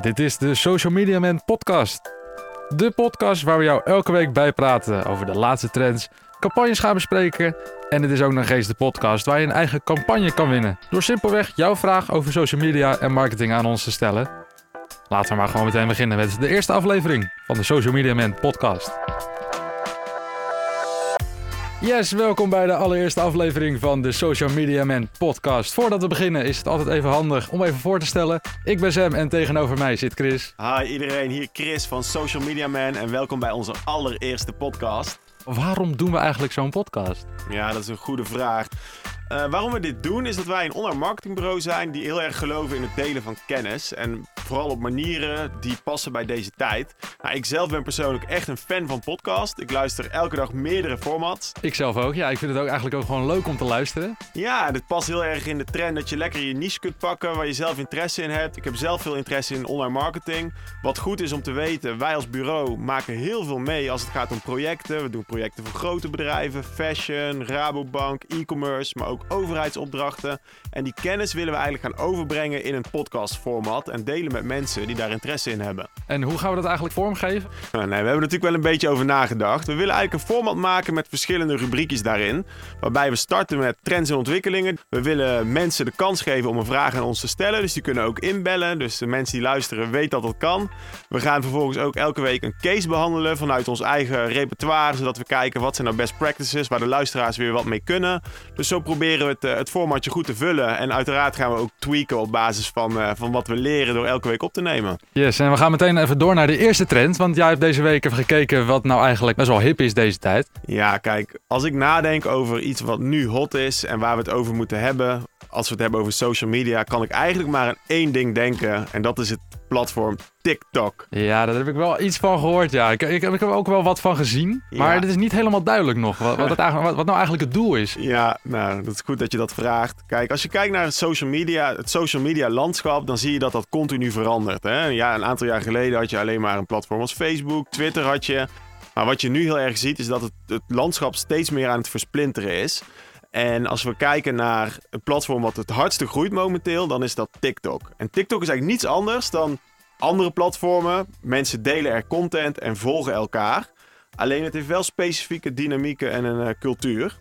Dit is de Social Media Man podcast. De podcast waar we jou elke week bijpraten over de laatste trends, campagnes gaan bespreken. En het is ook nog eens de podcast waar je een eigen campagne kan winnen. Door simpelweg jouw vraag over social media en marketing aan ons te stellen. Laten we maar gewoon meteen beginnen met de eerste aflevering van de Social Media Man podcast. Yes, welkom bij de allereerste aflevering van de Social Media Man podcast. Voordat we beginnen is het altijd even handig om even voor te stellen. Ik ben Sam en tegenover mij zit Chris. Hi iedereen, hier Chris van Social Media Man en welkom bij onze allereerste podcast. Waarom doen we eigenlijk zo'n podcast? Ja, dat is een goede vraag. Uh, waarom we dit doen is dat wij een online marketingbureau zijn die heel erg geloven in het delen van kennis. En vooral op manieren die passen bij deze tijd. Nou, ik zelf ben persoonlijk echt een fan van podcast. Ik luister elke dag meerdere formats. Ik zelf ook. Ja, ik vind het ook eigenlijk ook gewoon leuk om te luisteren. Ja, dit past heel erg in de trend dat je lekker je niche kunt pakken waar je zelf interesse in hebt. Ik heb zelf veel interesse in online marketing. Wat goed is om te weten, wij als bureau maken heel veel mee als het gaat om projecten. We doen projecten voor grote bedrijven, fashion, Rabobank, e-commerce, maar ook overheidsopdrachten. En die kennis willen we eigenlijk gaan overbrengen in een podcastformat en delen met mensen die daar interesse in hebben. En hoe gaan we dat eigenlijk vormgeven? Nou, nee, we hebben natuurlijk wel een beetje over nagedacht. We willen eigenlijk een format maken met verschillende rubriekjes daarin. Waarbij we starten met trends en ontwikkelingen. We willen mensen de kans geven om een vraag aan ons te stellen. Dus die kunnen ook inbellen. Dus de mensen die luisteren weten dat dat kan. We gaan vervolgens ook elke week een case behandelen vanuit ons eigen repertoire. Zodat we kijken wat zijn nou best practices waar de luisteraars weer wat mee kunnen. Dus zo proberen we het, eh, het formatje goed te vullen. En uiteraard gaan we ook tweaken op basis van, uh, van wat we leren door elke week op te nemen. Yes, en we gaan meteen even door naar de eerste trend. Want jij hebt deze week even gekeken wat nou eigenlijk best wel hip is deze tijd. Ja, kijk, als ik nadenk over iets wat nu hot is en waar we het over moeten hebben. Als we het hebben over social media, kan ik eigenlijk maar aan één ding denken. En dat is het platform TikTok. Ja, daar heb ik wel iets van gehoord. Ja, ik, ik, ik heb er ook wel wat van gezien. Maar het is niet helemaal duidelijk nog wat, wat, het eigenlijk, wat, wat, nou eigenlijk het doel is. Ja, nou, dat is goed dat je dat vraagt. Kijk, als je kijkt naar het social media, het social media landschap, dan zie je dat dat continu verandert. Hè? Ja, een aantal jaar geleden had je alleen maar een platform als Facebook, Twitter had je. Maar wat je nu heel erg ziet, is dat het, het landschap steeds meer aan het versplinteren is. En als we kijken naar een platform wat het hardste groeit momenteel, dan is dat TikTok. En TikTok is eigenlijk niets anders dan andere platformen. Mensen delen er content en volgen elkaar. Alleen het heeft wel specifieke dynamieken en een uh, cultuur.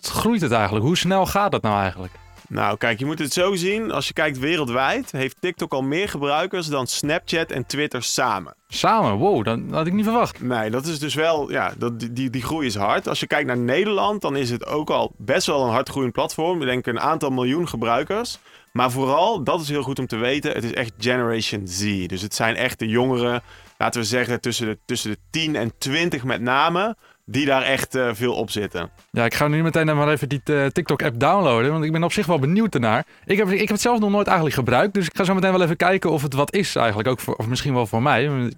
Groeit het eigenlijk? Hoe snel gaat dat nou eigenlijk? Nou, kijk, je moet het zo zien. Als je kijkt wereldwijd, heeft TikTok al meer gebruikers dan Snapchat en Twitter samen. Samen? Wow, dat had ik niet verwacht. Nee, dat is dus wel, ja, dat, die, die groei is hard. Als je kijkt naar Nederland, dan is het ook al best wel een hard groeiend platform. Ik denk een aantal miljoen gebruikers. Maar vooral, dat is heel goed om te weten, het is echt Generation Z. Dus het zijn echt de jongeren, laten we zeggen tussen de, tussen de 10 en 20 met name die daar echt uh, veel op zitten. Ja, ik ga nu meteen maar even die uh, TikTok-app downloaden, want ik ben op zich wel benieuwd ernaar. Ik heb, ik heb het zelf nog nooit eigenlijk gebruikt, dus ik ga zo meteen wel even kijken of het wat is eigenlijk, ook voor, of misschien wel voor mij.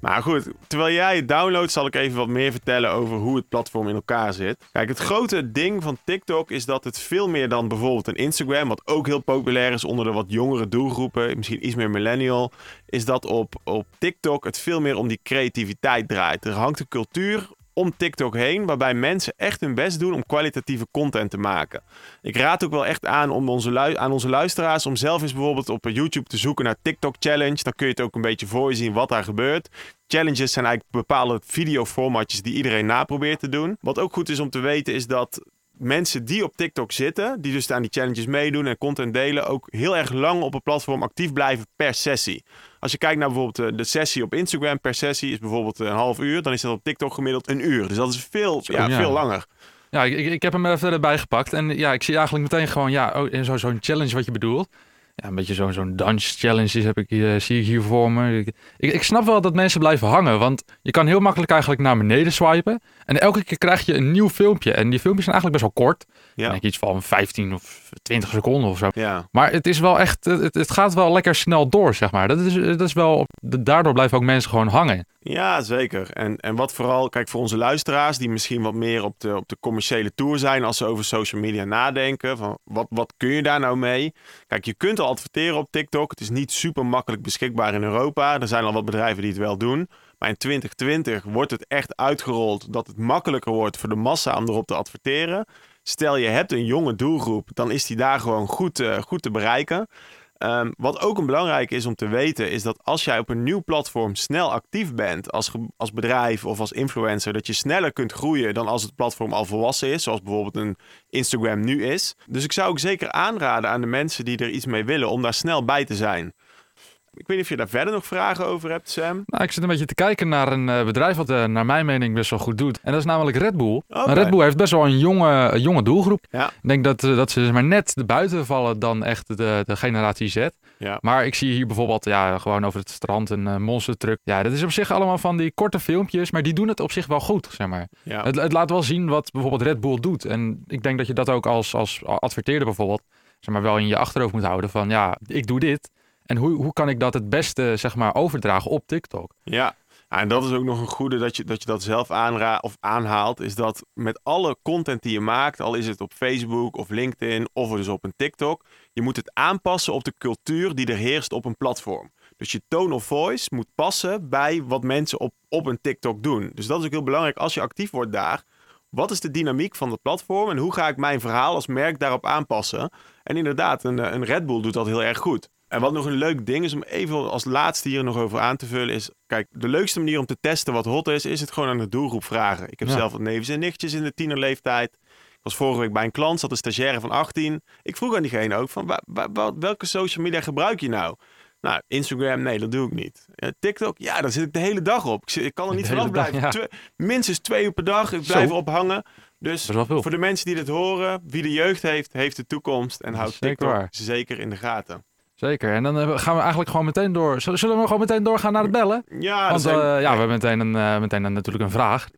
Maar goed, terwijl jij het downloadt, zal ik even wat meer vertellen over hoe het platform in elkaar zit. Kijk, het grote ding van TikTok is dat het veel meer dan bijvoorbeeld een Instagram, wat ook heel populair is onder de wat jongere doelgroepen, misschien iets meer millennial, is dat op, op TikTok het veel meer om die creativiteit draait. Er hangt een cultuur om TikTok heen, waarbij mensen echt hun best doen om kwalitatieve content te maken. Ik raad ook wel echt aan om onze aan onze luisteraars om zelf eens bijvoorbeeld op YouTube te zoeken naar TikTok Challenge. Dan kun je het ook een beetje voor zien wat daar gebeurt. Challenges zijn eigenlijk bepaalde videoformatjes die iedereen naprobeert te doen. Wat ook goed is om te weten is dat mensen die op TikTok zitten, die dus aan die challenges meedoen en content delen, ook heel erg lang op een platform actief blijven per sessie. Als je kijkt naar bijvoorbeeld eh, de sessie op Instagram per sessie is bijvoorbeeld een half uur, dan is dat op TikTok gemiddeld een uur. Dus dat is veel, ja, veel langer. Ja, ik, ik heb hem er verder bij gepakt en ja, ik zie eigenlijk meteen gewoon, ja, oh, zo'n zo challenge wat je bedoelt ja, een beetje zo'n zo'n dance challenge heb ik hier, zie ik hier voor me. Ik, ik, snap wel dat mensen blijven hangen, want je kan heel makkelijk eigenlijk naar beneden swipen. En elke keer krijg je een nieuw filmpje. En die filmpjes zijn eigenlijk best wel kort. Ja. Denk iets van 15 of 20 seconden of zo. Ja. Maar het is wel echt, het, het gaat wel lekker snel door, zeg maar. Dat is, dat is wel, daardoor blijven ook mensen gewoon hangen. Ja, zeker. En, en wat vooral, kijk, voor onze luisteraars die misschien wat meer op de, op de commerciële tour zijn als ze over social media nadenken. Van wat, wat kun je daar nou mee? Kijk, je kunt al adverteren op TikTok. Het is niet super makkelijk beschikbaar in Europa. Er zijn al wat bedrijven die het wel doen. Maar in 2020 wordt het echt uitgerold dat het makkelijker wordt voor de massa om erop te adverteren. Stel je hebt een jonge doelgroep, dan is die daar gewoon goed, uh, goed te bereiken. Ehm, wat ook een belangrijk is om te weten, is dat als jij op een nieuw platform snel actief bent als, als bedrijf of als influencer, dat je sneller kunt groeien dan als het platform al volwassen is, zoals bijvoorbeeld een Instagram nu is. Dus ik zou ook zeker aanraden aan de mensen die er iets mee willen om daar snel bij te zijn. Ik weet niet of je daar verder nog vragen over hebt, Sam. Nou, ik zit een beetje te kijken naar een uh, bedrijf wat uh, naar mijn mening best wel goed doet. En dat is namelijk Red Bull. Okay. Red Bull heeft best wel een jonge, jonge doelgroep. Ja. Ik denk dat, uh, dat ze maar net buiten vallen dan echt de, de generatie Z. Ja. Maar ik zie hier bijvoorbeeld ja, gewoon over het strand een monster truck. Ja, dat is op zich allemaal van die korte filmpjes, maar die doen het op zich wel goed, zeg maar. Ja. Het, het laat wel zien wat bijvoorbeeld Red Bull doet. En ik denk dat je dat ook als, als adverteerder bijvoorbeeld, zeg maar, wel in je achterhoofd moet houden van ja, ik doe dit. En hoe, hoe kan ik dat het beste zeg maar, overdragen op TikTok? Ja, en dat is ook nog een goede dat je dat, je dat zelf aanra of aanhaalt. Is dat met alle content die je maakt, al is het op Facebook of LinkedIn of dus op een TikTok, je moet het aanpassen op de cultuur die er heerst op een platform. Dus je tone of voice moet passen bij wat mensen op, op een TikTok doen. Dus dat is ook heel belangrijk als je actief wordt daar. Wat is de dynamiek van het platform en hoe ga ik mijn verhaal als merk daarop aanpassen? En inderdaad, een, een Red Bull doet dat heel erg goed. En wat nog een leuk ding is om even als laatste hier nog over aan te vullen is... Kijk, de leukste manier om te testen wat hot is, is het gewoon aan de doelgroep vragen. Ik heb zelf wat nevens en nichtjes in de tienerleeftijd. Ik was vorige week bij een klant, zat een stagiaire van 18. Ik vroeg aan diegene ook van, welke social media gebruik je nou? Nou, Instagram, nee, dat doe ik niet. TikTok, ja, daar zit ik de hele dag op. Ik, ik kan er niet vanaf blijven. minstens twee uur per dag, ik blijf erop hangen. Dus voor de mensen die dit horen, wie de jeugd heeft, heeft de toekomst. En houdt TikTok zeker in de gaten. Zeker. En dan eh, gaan we eigenlijk gewoon meteen door. Zullen, we gewoon meteen doorgaan naar het bellen? Ja, Want uh, ja, we hebben meteen, een, uh, meteen een, natuurlijk een vraag.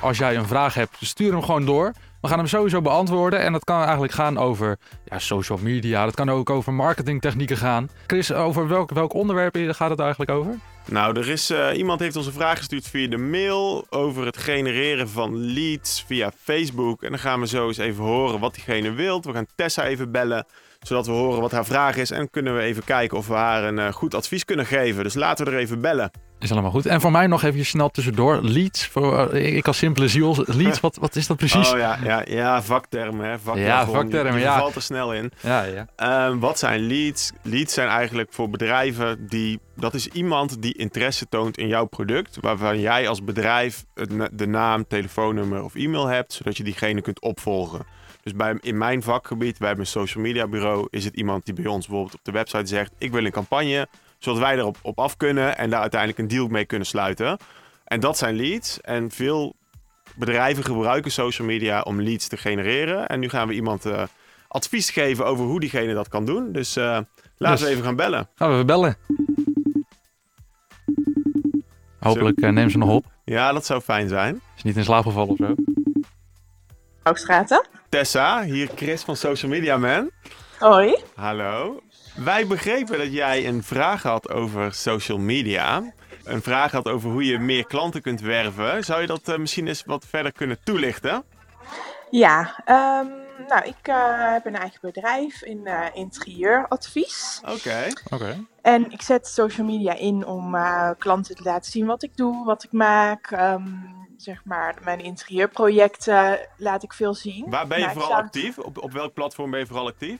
Als jij een vraag hebt, stuur hem gewoon door. We gaan hem sowieso beantwoorden. En dat kan eigenlijk gaan over ja, social media. Dat kan ook over marketingtechnieken gaan. Chris, over welk, welk onderwerp gaat het eigenlijk over? Nou, er is uh, iemand heeft ons een vraag gestuurd via de mail over het genereren van leads via Facebook. En dan gaan we zo eens even horen wat diegene wilt. We gaan Tessa even bellen zodat we horen wat haar vraag is. En kunnen we even kijken of we haar een uh, goed advies kunnen geven. Dus laten we er even bellen. Is allemaal goed. En voor mij nog even snel tussendoor. Leads. Voor, uh, ik als simpele ziel. Leads, wat, wat is dat precies? Oh ja, ja, ja vaktermen. Hè. Vaktermen, ja, vaktermen. Je, je ja. valt er snel in. Ja, ja. Um, wat zijn leads? Leads zijn eigenlijk voor bedrijven die... Dat is iemand die interesse toont in jouw product. Waarvan jij als bedrijf de naam, telefoonnummer of e-mail hebt. Zodat je diegene kunt opvolgen. Dus bij, in mijn vakgebied, hebben een social media bureau, is het iemand die bij ons bijvoorbeeld op de website zegt: Ik wil een campagne, zodat wij erop op af kunnen en daar uiteindelijk een deal mee kunnen sluiten. En dat zijn leads. En veel bedrijven gebruiken social media om leads te genereren. En nu gaan we iemand uh, advies geven over hoe diegene dat kan doen. Dus uh, laten we even gaan bellen. Gaan we even bellen. Hopelijk uh, neem ze nog op. Ja, dat zou fijn zijn. Is niet in slaap gevallen of zo. Hoogstraten. Tessa, hier Chris van Social Media Man. Hoi. Hallo. Wij begrepen dat jij een vraag had over social media. Een vraag had over hoe je meer klanten kunt werven. Zou je dat uh, misschien eens wat verder kunnen toelichten? Ja, um, nou, ik uh, heb een eigen bedrijf in uh, interieuradvies. Oké. Okay. Okay. En ik zet social media in om klanten te laten zien wat ik doe, wat ik maak. Um, zeg maar, mijn interieurprojecten laat ik veel zien. Waar ben je nou, vooral actief? Op, op welk platform ben je vooral actief?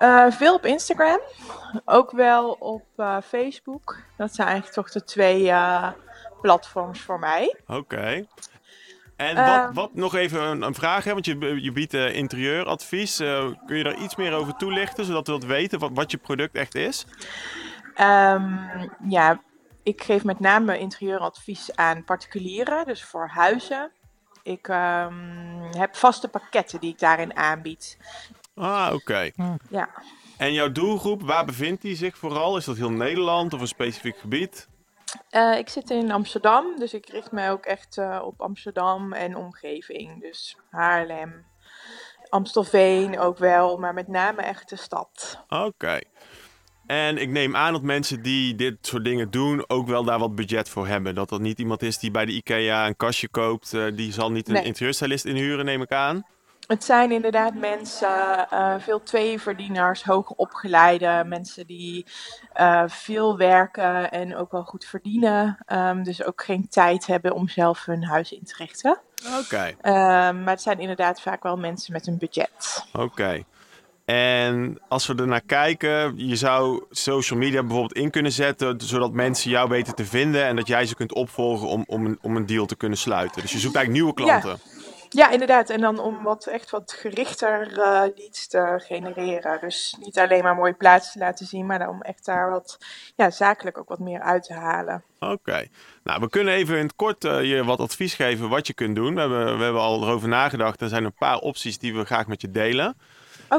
Uh, veel op Instagram, ook wel op uh, Facebook. Dat zijn eigenlijk toch de twee uh, platforms voor mij. Oké. Okay. En wat, wat, nog even een, een vraag, hè? want je, je biedt interieuradvies. kun je daar iets meer over toelichten, zodat we dat weten wat, wat je product echt is? Um, ja, ik geef met name interieuradvies aan particulieren, dus voor huizen. Ik um, heb vaste pakketten die ik daarin aanbied. Ah, oké. Okay. Ja. En jouw doelgroep, waar bevindt die zich vooral? Is dat heel Nederland of een specifiek gebied? Uh, ik zit in Amsterdam, dus ik richt mij ook echt uh, op Amsterdam en omgeving. Dus Haarlem, Amstelveen ook wel, maar met name echt de stad. Oké. Okay. En ik neem aan dat mensen die dit soort dingen doen ook wel daar wat budget voor hebben. Dat dat niet iemand is die bij de IKEA een kastje koopt. Uh, die zal niet een nee. interieurstylist inhuren, neem ik aan. Het zijn inderdaad mensen, uh, veel tweeverdieners, hoog opgeleide mensen die uh, veel werken en ook wel goed verdienen. Um, dus ook geen tijd hebben om zelf hun huis in te richten. Oké. Okay. Um, maar het zijn inderdaad vaak wel mensen met een budget. Oké. Okay. En als we ernaar kijken, je zou social media bijvoorbeeld in kunnen zetten, zodat mensen jou weten te vinden en dat jij ze kunt opvolgen om, om, een, om een deal te kunnen sluiten. Dus je zoekt eigenlijk nieuwe klanten. Ja, inderdaad. En dan om wat echt wat gerichter eh, leads te genereren. Dus niet alleen maar mooie plaatsen te laten zien, maar dan om echt daar wat ja, zakelijk ook wat meer uit te halen. Oké. Nou, we kunnen even in het kort eh, je wat advies geven wat je kunt doen. We hebben, we hebben al erover nagedacht. Er zijn een paar opties die we graag met je delen.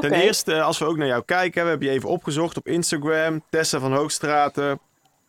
Ten eerste, als we ook naar jou kijken, we hebben je even opgezocht op Instagram. Tessa van Hoogstraten.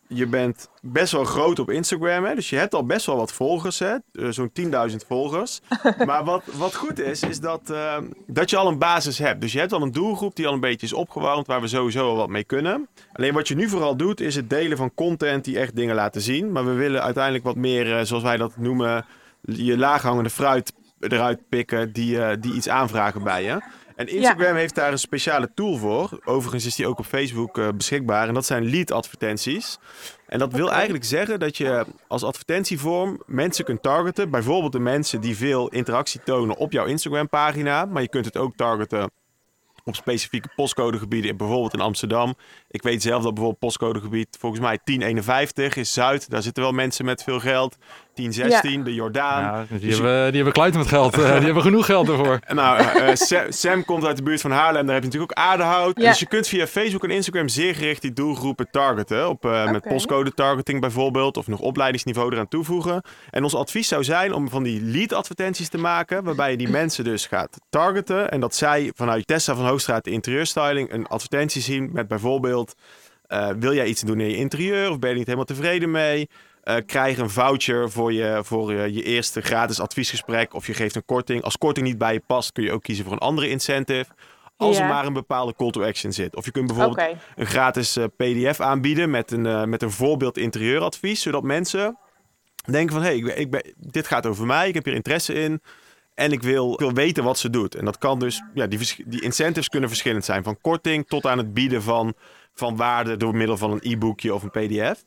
Je bent best wel groot op Instagram, hè? dus je hebt al best wel wat volgers, hè? Eh, zo'n 10.000 volgers. maar wat, wat goed is, is dat, eh, dat je al een basis hebt. Dus je hebt al een doelgroep die al een beetje is opgewarmd, waar we sowieso al wat mee kunnen. Alleen wat je nu vooral doet, is het delen van content die echt dingen laten zien. Maar we willen uiteindelijk wat meer, eh, zoals wij dat noemen, je laaghangende fruit eruit pikken die, die iets aanvragen bij je. En Instagram heeft daar een speciale tool voor. Overigens is die ook op Facebook eh, beschikbaar. En dat zijn lead advertenties. En dat wil eigenlijk zeggen dat je als advertentievorm mensen kunt targeten. Bijvoorbeeld de mensen die veel interactie tonen op jouw Instagram pagina. Maar je kunt het ook targeten op specifieke postcodegebieden, bijvoorbeeld in Amsterdam. Ik weet zelf dat bijvoorbeeld postcodegebied volgens mij 1051 is Zuid. Daar zitten wel mensen met veel geld. 1016, de Jordaan. Ja, die, Dus je- hebben, die hebben kluiten met geld. Eh, die hebben genoeg geld ervoor. En Nou, eh, eh, Sam, Sam komt uit de buurt van Haarlem. Daar heb je natuurlijk ook aardehout. Ja. Dus je kunt via Facebook en Instagram zeer gericht die doelgroepen targeten. Op, eh, Met postcode targeting bijvoorbeeld. Of nog opleidingsniveau eraan toevoegen. En ons advies zou zijn om van die lead advertenties te maken. Waarbij je die mensen dus gaat targeten. En dat zij vanuit Tessa van Hoogstraat de interieurstyling een advertentie zien. Met bijvoorbeeld... eh, wil jij iets doen in je interieur? Of ben je niet helemaal tevreden mee? Eh, krijg een voucher voor, je, voor eh, je eerste gratis adviesgesprek. Of je geeft een korting. Als korting niet bij je past, kun je ook kiezen voor een andere incentive. Als er maar een bepaalde call to action zit. Of je kunt bijvoorbeeld een gratis eh, PDF aanbieden met een, met een voorbeeld interieuradvies. Zodat mensen denken van, hé, hey, ik ben, ik ben, dit gaat over mij. Ik heb hier interesse in. En ik wil, ik wil weten wat ze doet. En dat kan dus, ja, die, die incentives kunnen verschillend zijn. Van korting tot aan het bieden van, van waarde door middel van een e-boekje of een pdf.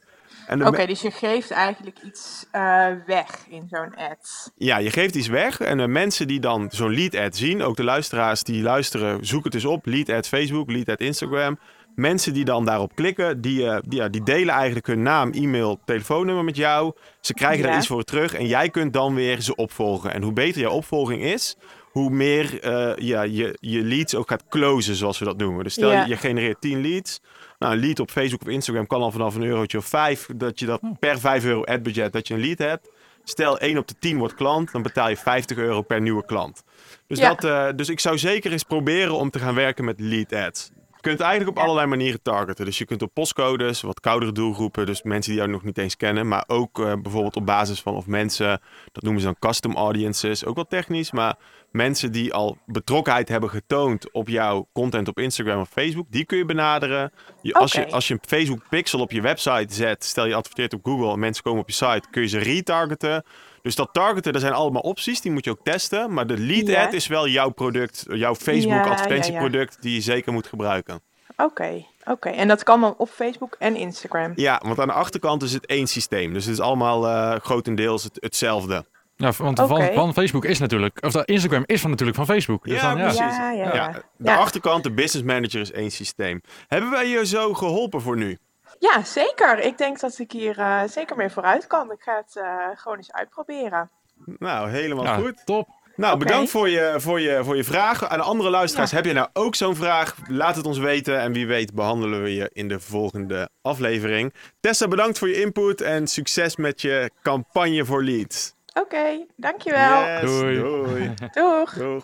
Oké, dus je geeft eigenlijk iets eh, weg in zo'n ad. Ja, je geeft iets weg. En de mensen die dan zo'n lead ad zien, ook de luisteraars die luisteren, zoek het eens op. Lead ad Facebook, lead ad Instagram. Mensen die dan daarop klikken, die, eh, die, ja, die delen eigenlijk hun naam, e-mail, telefoonnummer met jou. Ze krijgen Ja. daar iets voor terug en jij kunt dan weer ze opvolgen. En hoe beter jouw opvolging is, hoe meer eh, ja, je, je leads ook gaat closen, zoals we dat noemen. Dus stel Ja. je, je genereert 10 leads. Nou, een lead op Facebook of Instagram kan al vanaf een eurotje of 5. Dat je dat per 5 euro adbudget dat je een lead hebt. Stel 1 op de 10 wordt klant, dan betaal je 50 euro per nieuwe klant. Dus, Ja. dat, eh, dus ik zou zeker eens proberen om te gaan werken met lead ads. Je kunt eigenlijk op allerlei manieren targeten. Dus je kunt op postcodes, wat koudere doelgroepen, dus mensen die jou nog niet eens kennen. Maar ook eh, bijvoorbeeld op basis van of mensen, dat noemen ze dan custom audiences, ook wel technisch. Maar mensen die al betrokkenheid hebben getoond op jouw content op Instagram of Facebook, die kun je benaderen. Je, als, je, als je een Facebook pixel op je website zet, stel je adverteert op Google en mensen komen op je site, kun je ze retargeten. Dus dat targeten, er zijn allemaal opties, die moet je ook testen. Maar de lead Ja. ad is wel jouw product, jouw Facebook Ja, ja, advertentieproduct die je zeker moet gebruiken. Oké, oké. En dat kan dan op Facebook en Instagram. Ja, want aan de achterkant is het één systeem. Dus het is allemaal eh, grotendeels het, hetzelfde. Ja, want van, van Facebook is natuurlijk, of dat Instagram is van natuurlijk van Facebook. Dus Ja, dan, ja. precies. Ja, ja, Ja, ja. de Ja. achterkant, de business manager is één systeem. Hebben wij je zo geholpen voor nu? Ja, zeker. Ik denk dat ik hier eh, zeker mee vooruit kan. Ik ga het eh, gewoon eens uitproberen. Nou, helemaal Ja, goed. top. Nou, bedankt voor je, voor, je, voor je vragen. Aan de andere luisteraars, heb je nou ook zo'n vraag? Laat het ons weten en wie weet behandelen we je in de volgende aflevering. Tessa, bedankt voor je input en succes met je campagne voor leads. Oké, dankjewel. Yes, Doei. doei. Doeg. Doeg.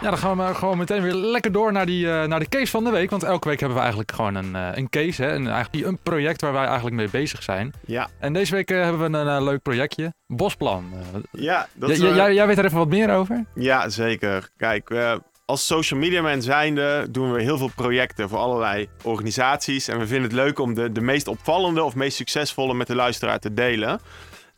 Ja, dan gaan we maar gewoon meteen weer lekker door naar, die, eh, naar de case van de week. Want elke week hebben we eigenlijk gewoon een, eh, een case. Hè? Een, eigenlijk een project waar wij eigenlijk mee bezig zijn. Ja, En deze week eh, hebben we een leuk projectje. Bosplan. Ja, dat is, jij, jij weet er even wat meer over? ja zeker. Kijk, als social media man zijnde doen we heel veel projecten voor allerlei organisaties. En we vinden het leuk om de, de meest opvallende of meest succesvolle met de luisteraar te delen.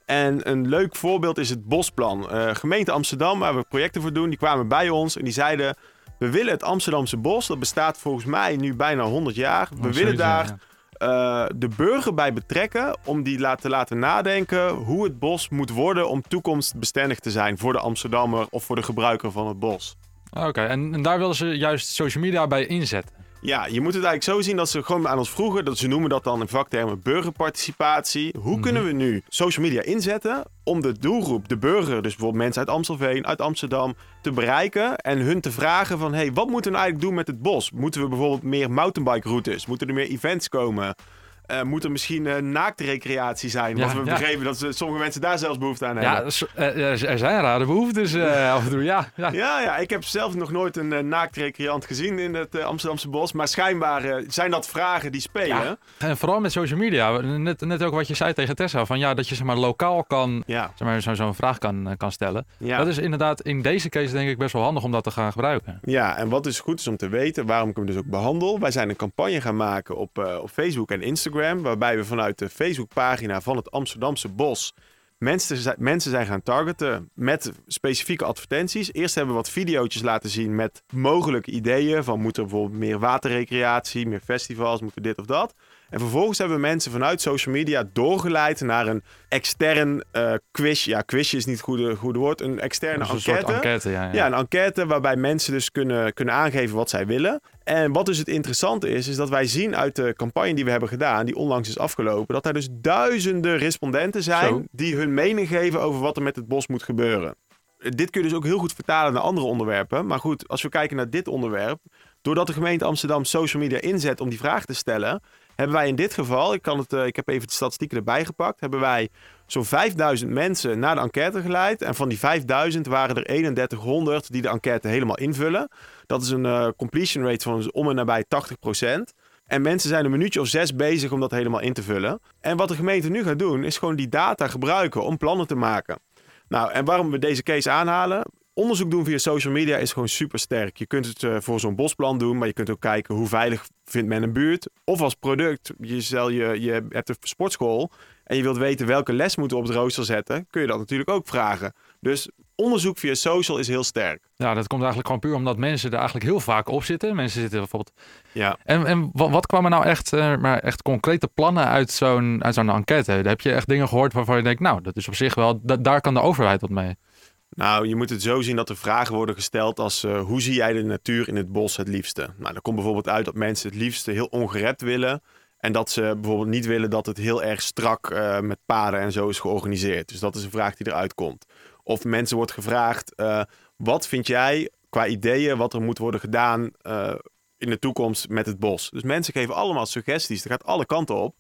En een leuk voorbeeld is het Bosplan. Eh, gemeente Amsterdam, waar we projecten voor doen, die kwamen bij ons en die zeiden... We willen het Amsterdamse bos, dat bestaat volgens mij nu bijna 100 jaar. We Oh, willen daar ja. eh, de burger bij betrekken om die te laten nadenken hoe het bos moet worden om toekomstbestendig te zijn voor de Amsterdammer of voor de gebruiker van het bos. Oké, en, en daar willen ze juist social media bij inzetten. Ja, je moet het eigenlijk zo zien dat ze gewoon aan ons vroegen, dat ze noemen dat dan in vaktermen burgerparticipatie. Hoe Mhm. kunnen we nu social media inzetten om de doelgroep, de burger, dus bijvoorbeeld mensen uit Amstelveen, uit Amsterdam, te bereiken en hun te vragen van, hey, wat moeten we nou eigenlijk doen met het bos? Moeten we bijvoorbeeld meer mountainbike routes? Moeten er meer events komen? Eh, moet er misschien eh naaktrecreatie zijn? Want we begrepen dat ze- sommige mensen daar zelfs behoefte aan hebben. Ja, eh, er zijn rare behoeftes eh, af en toe. Ja, ja. Ja, ik heb zelf nog nooit een uh, naaktrecreant gezien in het Amsterdamse bos. Maar schijnbaar zijn dat vragen die spelen. En vooral met social media. Net, net ook wat je zei tegen Tessa. Van ja, dat je zeg maar, lokaal kan, zeg maar, zo- zo'n vraag kan, kan stellen. Dat is inderdaad in deze case denk ik best wel handig om dat te gaan gebruiken. ja, en wat dus goed is om te weten, waarom ik hem dus ook behandel. Wij zijn een campagne gaan maken op, op Facebook en Instagram. Waarbij we vanuit de Facebookpagina van het Amsterdamse bos mensen, mensen zijn gaan targeten met specifieke advertenties. Eerst hebben we wat video's laten zien met mogelijke ideeën. Van moet er bijvoorbeeld meer waterrecreatie, meer festivals, moet er dit of dat. En vervolgens hebben we mensen vanuit social media doorgeleid naar een extern eh, quiz. Ja, quizje is niet het goede, goede woord. Een externe een enquête. enquête. Ja, ja. Ja, een enquête waarbij mensen dus kunnen, kunnen aangeven wat zij willen. En wat dus het interessante is, is dat wij zien uit de campagne die we hebben gedaan, die onlangs is afgelopen, dat er dus duizenden respondenten zijn Zo. die hun mening geven over wat er met het bos moet gebeuren. Dit kun je dus ook heel goed vertalen naar andere onderwerpen. Maar goed, als we kijken naar dit onderwerp, doordat de gemeente Amsterdam social media inzet om die vraag te stellen, hebben wij in dit geval, ik, kan het, eh, ik heb even de statistieken erbij gepakt, hebben wij zo'n 5000 mensen naar de enquête geleid. En van die 5000 waren er 3100 die de enquête helemaal invullen. Dat is een eh, completion rate van om en nabij 80%. En mensen zijn een minuutje of zes bezig om dat helemaal in te vullen. En wat de gemeente nu gaat doen, is gewoon die data gebruiken om plannen te maken. Nou, en waarom we deze case aanhalen? Onderzoek doen via social media is gewoon super sterk. Je kunt het eh, voor zo'n bosplan doen, maar je kunt ook kijken hoe veilig vindt men een buurt. Of als product, je, stel je, je hebt een sportschool en je wilt weten welke les moeten we op het rooster zetten, kun je dat natuurlijk ook vragen. Dus onderzoek via social is heel sterk. Ja, dat komt eigenlijk gewoon puur omdat mensen er eigenlijk heel vaak op zitten. Mensen zitten bijvoorbeeld... Ja. En, en wat, wat kwamen nou echt, eh, maar echt concrete plannen uit zo'n, uit zo'n enquête? Heb je echt dingen gehoord waarvan je denkt, nou, dat is op zich wel... da- daar kan de overheid wat mee. Nou, je moet het zo zien dat er vragen worden gesteld als eh, hoe zie jij de natuur in het bos het liefste? Nou, er komt bijvoorbeeld uit dat mensen het liefste heel ongerept willen. En dat ze bijvoorbeeld niet willen dat het heel erg strak eh, met paden en zo is georganiseerd. Dus dat is een vraag die eruit komt. Of mensen wordt gevraagd, eh, wat vind jij qua ideeën wat er moet worden gedaan in de toekomst met het bos? Dus mensen geven allemaal suggesties. Dat gaat alle kanten op.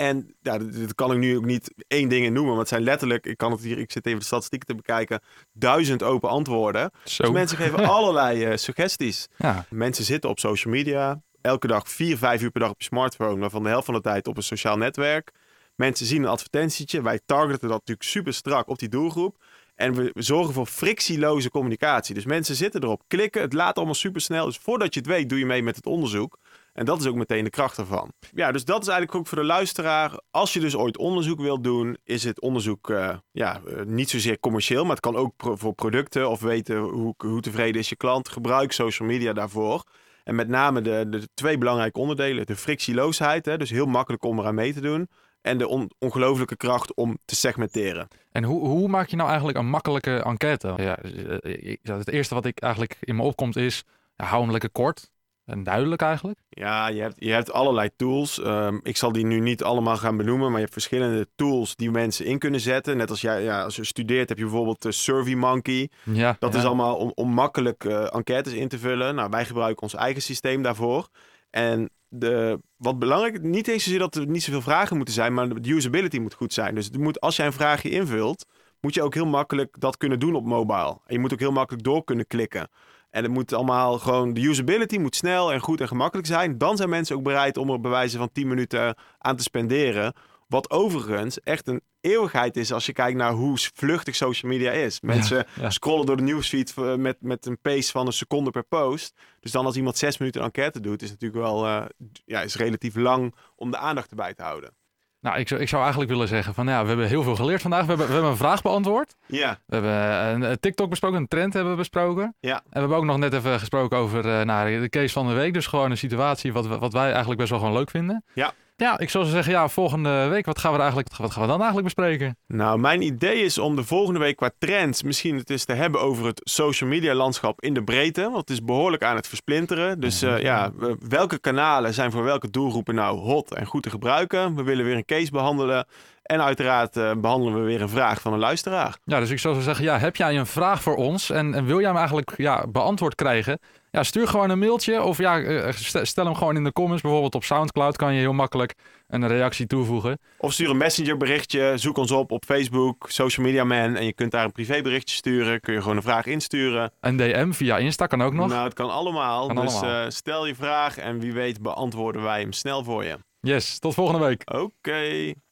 En ja, dit kan ik nu ook niet één ding in noemen. Want het zijn letterlijk, ik kan het hier, ik zit even de statistieken te bekijken, duizend open antwoorden. Zo. Dus mensen geven allerlei eh, suggesties. Ja, Mensen zitten op social media, elke dag vier, vijf uur per dag op je smartphone, waarvan de helft van de tijd op een sociaal netwerk. Mensen zien een advertentietje. Wij targeten dat natuurlijk super strak op die doelgroep. En we we zorgen voor frictieloze communicatie. Dus mensen zitten erop, klikken, het laat allemaal super snel. Dus voordat je het weet, doe je mee met het onderzoek. En dat is ook meteen de kracht ervan. Ja, dus dat is eigenlijk ook voor de luisteraar. Als je dus ooit onderzoek wilt doen, is het onderzoek eh, ja, eh, niet zozeer commercieel, maar het kan ook voor producten of weten hoe, hoe tevreden is je klant. Gebruik social media daarvoor. En met name de, de twee belangrijke onderdelen: de frictieloosheid, hè, dus heel makkelijk om eraan mee te doen. En de on- ongelooflijke kracht om te segmenteren. En hoe, hoe maak je nou eigenlijk een makkelijke enquête? Ja, eh, het eerste wat ik eigenlijk in me opkomt is, ja, hou hem lekker kort en duidelijk eigenlijk. Ja, je hebt, je hebt allerlei tools. Ehm, ik zal die nu niet allemaal gaan benoemen, maar je hebt verschillende tools die mensen in kunnen zetten. Net als jij, ja, als je studeert, heb je bijvoorbeeld de SurveyMonkey. Ja, Dat ja. is allemaal om, om makkelijk eh, enquêtes in te vullen. Nou, wij gebruiken ons eigen systeem daarvoor. En de, wat belangrijk, niet eens zozeer dat er niet zoveel vragen moeten zijn, maar de usability moet goed zijn. Dus het moet, als jij een vraagje invult, moet je ook heel makkelijk dat kunnen doen op mobile. En je moet ook heel makkelijk door kunnen klikken. En het moet allemaal gewoon, de usability moet snel en goed en gemakkelijk zijn. Dan zijn mensen ook bereid om er bij wijze van 10 minuten aan te spenderen. Wat overigens echt een eeuwigheid is als je kijkt naar hoe vluchtig social media is. Mensen ja. scrollen door de nieuwsfeed eh, met, met een pace van een seconde per post. Dus dan als iemand zes minuten een enquête doet, is natuurlijk wel eh, ja, is relatief lang om de aandacht erbij te houden. Nou, ik zou, ik zou eigenlijk willen zeggen van ja, we hebben heel veel geleerd vandaag. We hebben, we hebben een vraag beantwoord. Ja, We hebben een, een TikTok besproken, een trend hebben we besproken. Ja. En we hebben ook nog net even gesproken over eh, nou, de case van de week. Dus gewoon een situatie wat, wat wij eigenlijk best wel gewoon leuk vinden. Ja. Ja, ik zou zeggen, ja, volgende week, wat gaan we, eigenlijk, wat gaan we dan eigenlijk bespreken? Nou, mijn idee is om de volgende week qua trends misschien het eens te hebben over het social media landschap in de breedte. Want het is behoorlijk aan het versplinteren. Dus uh, ja, welke kanalen zijn voor welke doelgroepen nou hot en goed te gebruiken? We willen weer een case behandelen. En uiteraard uh, behandelen we weer een vraag van een luisteraar. Ja, dus ik zou zo zeggen, ja, heb jij een vraag voor ons en, en wil jij hem eigenlijk ja, beantwoord krijgen? Ja, stuur gewoon een mailtje of ja, uh, stel hem gewoon in de comments. Bijvoorbeeld op Soundcloud kan je heel makkelijk een reactie toevoegen. Of stuur een messenger berichtje, zoek ons op op Facebook, Social Media Man en je kunt daar een privéberichtje sturen. Kun je gewoon een vraag insturen. Een DM via Insta kan ook nog. Nou, het kan allemaal. Kan dus allemaal. Uh, stel je vraag en wie weet beantwoorden wij hem snel voor je. Yes, tot volgende week. Oké. Okay.